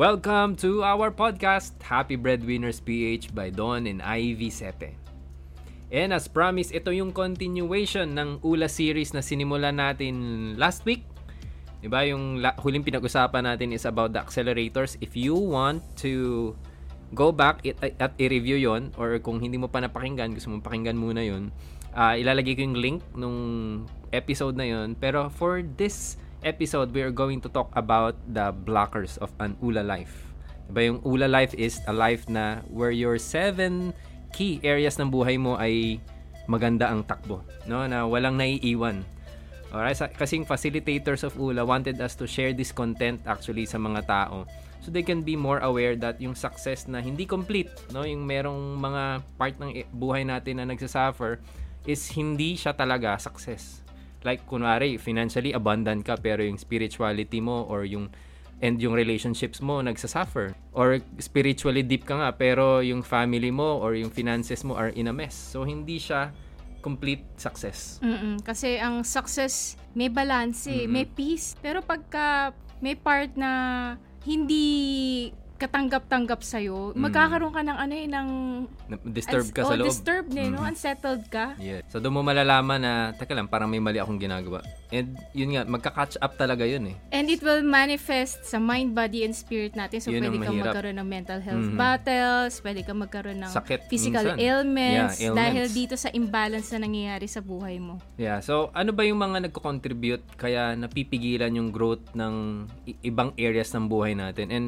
welcome to our podcast, Happy Breadwinners PH by Don and Ivy Sepe. And as promised, ito yung continuation ng ULA series na sinimulan natin last week. Diba, yung huling pinag-usapan natin is about the accelerators. If you want to go back at i-review yon or kung hindi mo pa napakinggan, gusto mo pakinggan muna yon uh, ilalagay ko yung link nung episode na yon Pero for this episode, we are going to talk about the blockers of an ULA life. Diba yung ULA life is a life na where your seven key areas ng buhay mo ay maganda ang takbo. No? Na walang naiiwan. Alright? Kasing facilitators of ULA wanted us to share this content actually sa mga tao so they can be more aware that yung success na hindi complete, no? yung merong mga part ng buhay natin na nagsasuffer is hindi siya talaga success like kunwari financially abundant ka pero yung spirituality mo or yung and yung relationships mo nagsasuffer. Or spiritually deep ka nga pero yung family mo or yung finances mo are in a mess. So hindi siya complete success. Mm-mm, kasi ang success may balance eh, may peace. Pero pagka may part na hindi katanggap-tanggap sa'yo, mm. magkakaroon ka ng ano eh, ng... Disturbed ka oh, sa loob. disturbed eh, mm. no? Unsettled ka. Yeah. So, doon mo malalaman na, teka lang, parang may mali akong ginagawa. And, yun nga, magka-catch up talaga yun eh. And it will manifest sa mind, body, and spirit natin. So, yun pwede kang magkaroon ng mental health mm-hmm. battles, pwede kang magkaroon ng Sakit, physical minsan. ailments, yeah, ailments, dahil dito sa imbalance na nangyayari sa buhay mo. Yeah. So, ano ba yung mga nagko-contribute kaya napipigilan yung growth ng ibang areas ng buhay natin? And,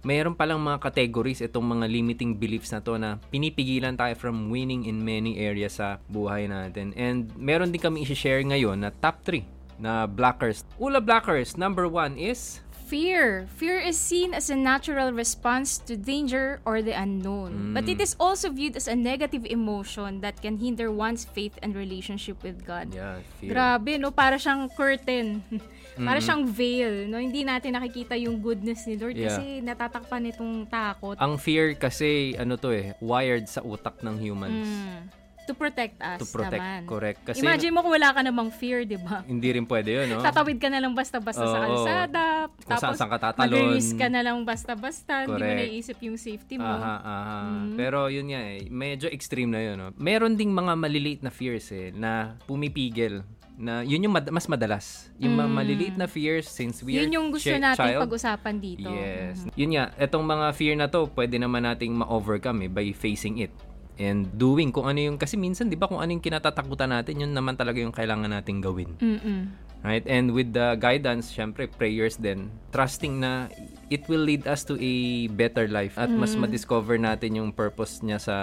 mayroon palang mga categories itong mga limiting beliefs na to na pinipigilan tayo from winning in many areas sa buhay natin. And meron din kami i-share ngayon na top 3 na blockers. Ula blockers, number 1 is Fear. Fear is seen as a natural response to danger or the unknown. Mm. But it is also viewed as a negative emotion that can hinder one's faith and relationship with God. Yeah, fear. Grabe, no? Para siyang curtain. Para mm-hmm. siyang veil, no? Hindi natin nakikita yung goodness ni Lord yeah. kasi natatakpan itong takot. Ang fear kasi, ano to eh, wired sa utak ng humans. Mm to protect us to protect, naman. correct. Kasi, Imagine mo kung wala ka namang fear, di ba? Hindi rin pwede yun, no? Tatawid ka na lang basta-basta oh, sa kalsada. Kung tapos, saan ka tatalon. mag ka na lang basta-basta. Hindi mo naiisip yung safety mo. Aha, aha. Mm-hmm. Pero yun nga eh, medyo extreme na yun, no? Meron ding mga maliliit na fears eh, na pumipigil na yun yung mad- mas madalas. Yung mm. maliliit na fears since we yun are yung gusto ch- natin child. pag-usapan dito. Yes. Mm-hmm. Yun nga, etong mga fear na to, pwede naman nating ma-overcome eh, by facing it and doing kung ano yung kasi minsan 'di ba kung ano yung kinatatakutan natin yun naman talaga yung kailangan nating gawin. Mm-mm. Right? And with the guidance, syempre prayers din, trusting na it will lead us to a better life at mm. mas ma-discover natin yung purpose niya sa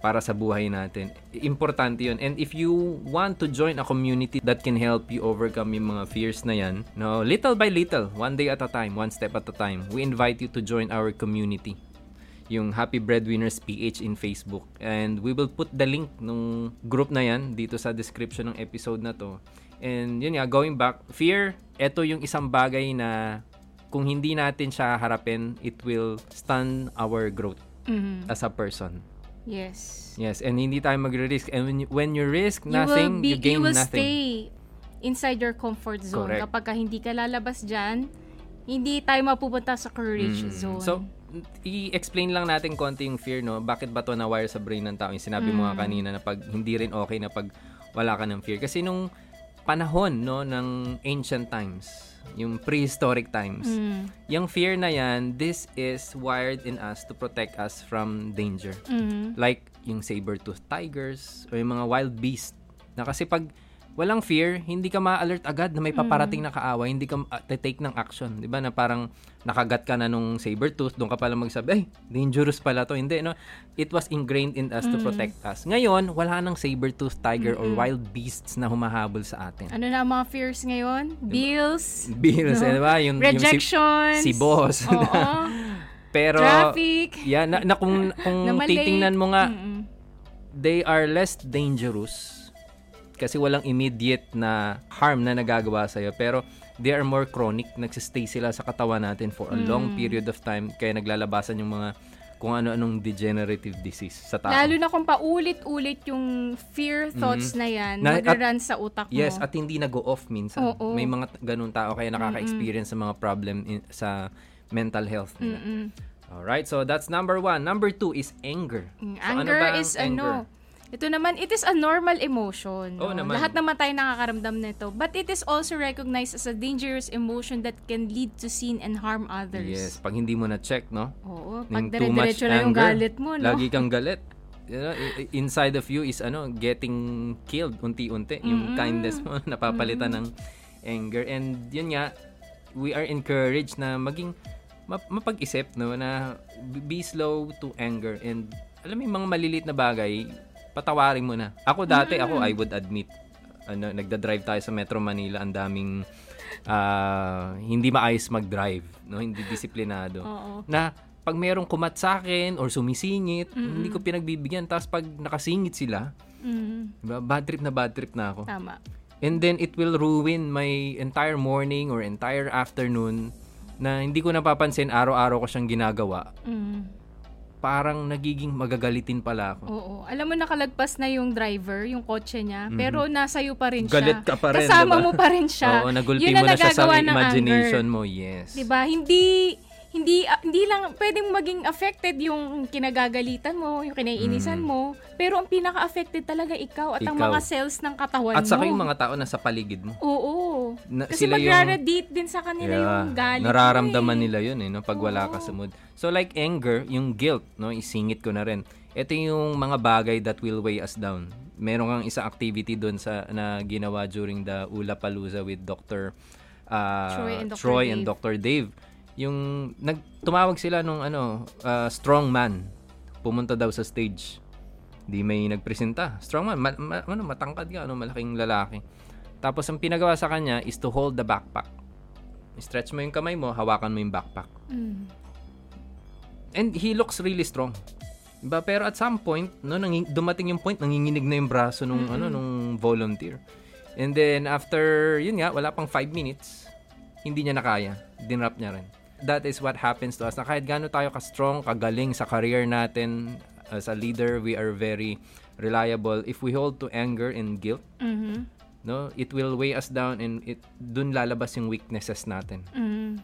para sa buhay natin. Importante 'yun. And if you want to join a community that can help you overcome yung mga fears na 'yan, no, little by little, one day at a time, one step at a time, we invite you to join our community yung Happy Breadwinners PH in Facebook. And we will put the link nung group na yan dito sa description ng episode na to. And yun nga, going back, fear, ito yung isang bagay na kung hindi natin siya harapin, it will stun our growth mm-hmm. as a person. Yes. Yes, and hindi tayo magre-risk. And when you, when you risk nothing, you, be, you gain you will nothing. stay inside your comfort zone. Correct. Kapag ka hindi ka lalabas dyan, hindi tayo mapupunta sa courage mm. zone. So, i-explain lang natin konti yung fear, no? Bakit ba to na-wire sa brain ng tao? Yung sinabi mm. mo nga mm. kanina na pag hindi rin okay na pag wala ka ng fear. Kasi nung panahon, no, ng ancient times, yung prehistoric times, mm. yung fear na yan, this is wired in us to protect us from danger. Mm. Like yung saber-toothed tigers or yung mga wild beast. Na kasi pag walang fear, hindi ka ma-alert agad na may paparating mm. na kaaway, hindi ka uh, take ng action, 'di ba? Na parang nakagat ka na nung saber tooth, doon ka pala magsabi, ay, dangerous pala to. Hindi, no? It was ingrained in us mm. to protect us. Ngayon, wala nang saber tooth tiger mm-hmm. or wild beasts na humahabol sa atin. Ano na ang mga fears ngayon? Bills. Bills, no? eh, di ba? Yung, Rejections. Yung si, si boss. Oo. Pero, Traffic. Yeah, na, na kung, kung titingnan mo nga, Mm-mm. they are less dangerous kasi walang immediate na harm na nagagawa sa iyo pero they are more chronic nagsistay sila sa katawan natin for a mm. long period of time kaya naglalabasan yung mga kung ano-anong degenerative disease sa tao. Lalo na kung paulit-ulit yung fear thoughts mm-hmm. na yan, na, mag-run sa utak mo. Yes, at hindi na go off minsan. Oo. May mga ganun tao kaya nakaka-experience mm-hmm. sa mga problem in, sa mental health nila. Mm-mm. Alright, so that's number one. Number two is anger. Mm, So, ano Anger ba ang is anger? ano, ito naman, it is a normal emotion. Oo no? naman. Lahat naman tayo nakakaramdam nito. But it is also recognized as a dangerous emotion that can lead to sin and harm others. Yes, pag hindi mo na-check, no? Oo, pag dire-diretso lang yung galit mo, no? Lagi kang galit. You know, inside of you is ano, getting killed unti-unti. Yung kindness mo napapalitan ng anger. And yun nga, we are encouraged na maging map- mapag-isip no na be slow to anger and alam mo yung mga maliliit na bagay patawarin mo na ako dati ako I would admit ano nagda-drive tayo sa Metro Manila ang daming ah, hindi maayos mag-drive no hindi disiplinado Oo. na pag merong kumat sa akin or sumisingit, hindi ko pinagbibigyan. Tapos pag nakasingit sila, Mm, diba, bad trip na bad trip na ako. tama. And then it will ruin my entire morning or entire afternoon na hindi ko napapansin araw-araw ko siyang ginagawa. Mm, Parang nagiging magagalitin pala ako. oo. Alam mo, nakalagpas na yung driver, yung kotse niya, pero nasa iyo pa rin siya. Galit ka pa rin, Kasama diba? mo pa rin siya. Oo, nagulpi Yun mo na siya sa ng imagination anger. mo. Yes. 'Di ba? Hindi hindi ah, hindi lang pwedeng maging affected yung kinagagalitan mo, yung kinaiinisan mo, pero ang pinaka-affected talaga ikaw at ang Mm. Ikaw. mga cells ng katawan At saka mo. yung mga tao na sa paligid mo. Oo. Na- Kasi sila yung- magra-radiate din sa kanila yung galit. Nararamdaman eh. nila yun eh, no, pag wala ka sa mood. So like anger, yung guilt, no, isingit ko na rin. Ito yung mga bagay that will weigh us down. Meron kang isang activity doon sa na ginawa during the Ula Palooza with Dr. uh, Troy and Dr. Troy and Dave. Dr. Dave. Yung nag tumawag sila nung ano, uh, strong man. Pumunta daw sa stage. Di may nagpresenta. Strong man, ma- ma- ano, matangkad ka, ano, malaking lalaki. Tapos ang pinagawa sa kanya is to hold the backpack. Stretch mo yung kamay mo, hawakan mo yung backpack. Mm. And he looks really strong. Diba? Pero at some point, no, nanging, dumating yung point, nanginginig na yung braso nung, ano, nung volunteer. And then, after, yun nga, wala pang 5 minutes, hindi niya nakaya. Dinrap niya rin. That is what happens to us. Na kahit gaano tayo ka-strong, kagaling sa career natin, as a leader, we are very reliable. If we hold to anger and guilt, Mhm. no, it will weigh us down and it dun lalabas yung weaknesses natin. Mm.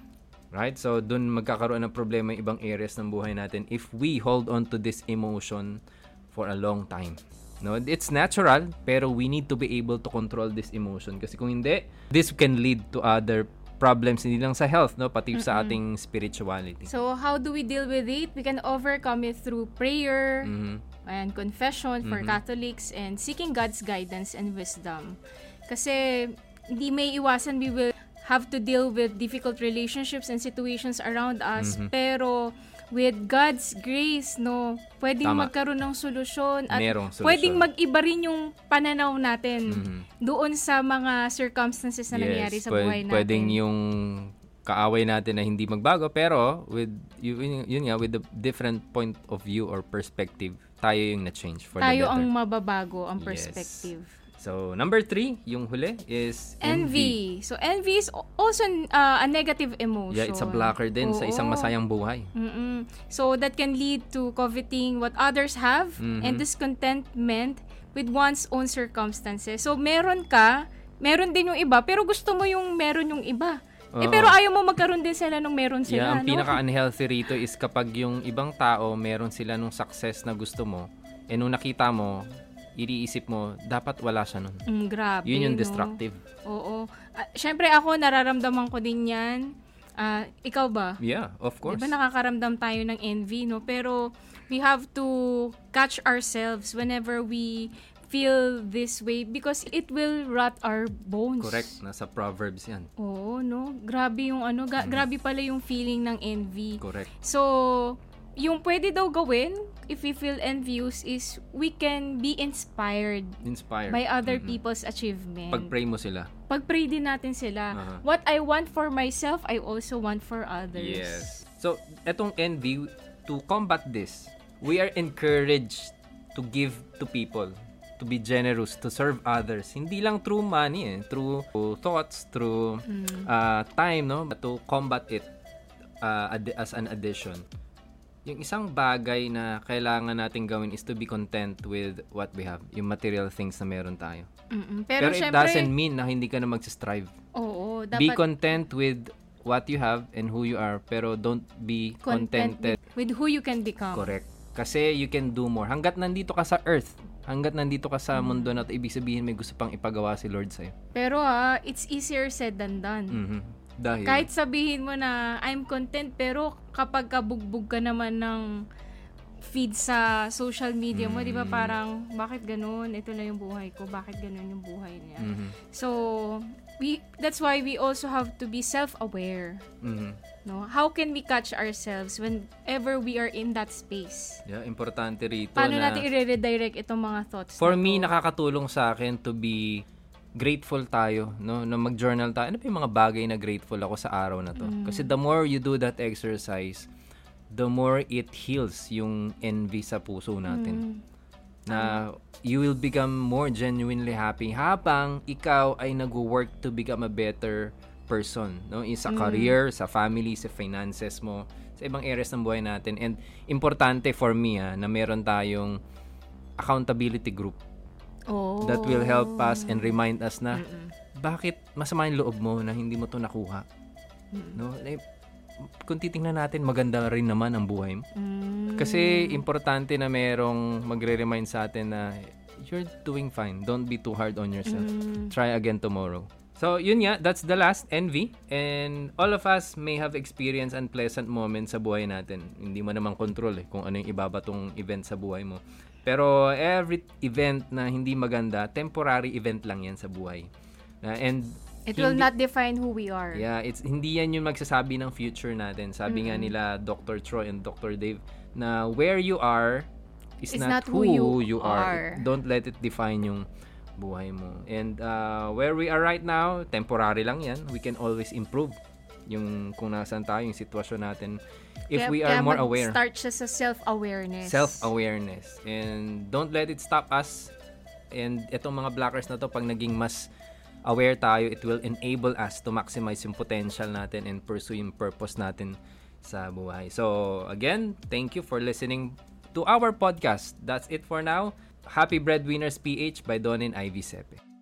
Right? So, dun magkakaroon ng problema yung ibang areas ng buhay natin if we hold on to this emotion for a long time. No, it's natural, pero we need to be able to control this emotion kasi kung hindi, this can lead to other problems hindi lang sa health, no, pati sa ating spirituality. So, how do we deal with it? We can overcome it through prayer Mhm. and confession for Mm-hmm. Catholics and seeking God's guidance and wisdom. Kasi hindi may iwasan we will have to deal with difficult relationships and situations around us. Mm-hmm. Pero with God's grace, no, pwedeng Tama. magkaroon ng solusyon at Merong solusyon. pwedeng mag-iba rin yung pananaw natin Mhm. doon sa mga circumstances na nangyayari sa buhay natin. Pwedeng yung kaaway natin na hindi magbago pero with yun, yun nga with the different point of view or perspective tayo yung na-change for the tayo better. ang mababago ang Yes. So, number three, yung huli is envy. Envy. So envy is al- also uh, a negative emotion. Yeah, it's a blocker din sa isang Oo. masayang buhay. Mm-mm. So that can lead to coveting what others have Mhm. and discontentment with one's own circumstances. So meron ka, meron din yung iba, pero gusto mo yung meron yung iba. Eh Oo. pero ayaw mo magkaroon din sila nung meron Yeah, sila, ang no? pinaka-unhealthy rito is kapag yung ibang tao, meron sila nung success na gusto mo, eh nung nakita mo, iniisip mo, dapat wala siya nun. Mm, grabe, Yun yung no? destructive. Oo. Ah, Syempre ako, nararamdaman ko din yan. Ah, ikaw ba? Yeah, of course. Di ba nakakaramdam tayo ng envy, no? Pero we have to catch ourselves whenever we feel this way because it will rot our bones. Correct. Nasa Proverbs yan. Oo, no? Grabe yung ano, ga- grabe pala yung feeling ng envy. Correct. So, yung pwede daw gawin if we feel envious is we can be inspired Inspired. by other Mhm. people's achievement. Pag-pray mo sila. Pag-pray din natin sila. Aha. What I want for myself, I also want for others. Yes. So, etong envy, to combat this, we are encouraged to give to people, to be generous, to serve others. Hindi lang through money, eh, through thoughts, through Mm. uh, time, no? To combat it uh, ad- as an addition. Yung isang bagay na kailangan natin gawin is to be content with what we have, yung material things na meron tayo. Mm-mm. Pero, Pero, it syempre, doesn't mean na hindi ka na mag-strive. oo, Be dapat, content with what you have and who you are, pero don't be Content contented. with, with who you can become. Correct. Kasi you can do more. Hanggat nandito ka sa earth, hanggat nandito ka Mm. sa mundo na to, ibig sabihin may gusto pang ipagawa si Lord sa'yo. Pero ah, it's easier said than done. Mhm. Dahil, Kahit sabihin mo na I'm content pero kapag kabugbog ka naman ng feed sa social media mo, 'di ba Mm. parang bakit ganun? Ito na yung buhay ko. Bakit ganun yung buhay niya? Mhm. So, we that's why we also have to be self-aware. Mhm. No? How can we catch ourselves whenever we are in that space? Yeah, importante rito Paano na... natin i-redirect itong mga thoughts? For na me, to? nakakatulong sa akin to be grateful tayo, no? Na mag-journal tayo. Ano pa yung mga bagay na grateful ako sa araw na to? Kasi the more you do that exercise, the more it heals yung envy sa puso natin. Na you will become more genuinely happy habang ikaw ay nag-work to become a better person, no? In sa career, sa family, sa finances mo, sa ibang areas ng buhay natin. And importante for me ah, na meron tayong accountability group oh. that will help us and remind us na bakit masama yung loob mo na hindi mo to nakuha. No? Eh, kung titingnan natin, maganda rin naman ang buhay mo. Mm. Kasi importante na merong magre-remind sa atin na you're doing fine. Don't be too hard on yourself. Mm. Try again tomorrow. So, yun nga, that's the last envy. And all of us may have experienced unpleasant moments sa buhay natin. Hindi mo naman control eh kung ano yung ibabatong event sa buhay mo. Pero every event na hindi maganda, temporary event lang yan sa buhay. Na and It will hindi- not define who we are. Yeah, it's hindi yan yung magsasabi ng future natin. Sabi nga nila Dr. Troy and Dr. Dave na where you are is It's not, not who who, you you are. are. Don't let it define yung buhay mo. And uh, where we are right now, temporary lang yan. We can always improve yung kung nasan tayo, yung sitwasyon natin. If Kaya- we are more aware. mag-start siya sa self-awareness. Self-awareness. And don't let it stop us. And itong mga blockers na to, pag naging mas aware tayo, it will enable us to maximize yung potential natin and pursue yung purpose natin sa buhay. So, again, thank you for listening to our podcast. That's it for now. Happy Breadwinners PH by Don and Ivy Sepe.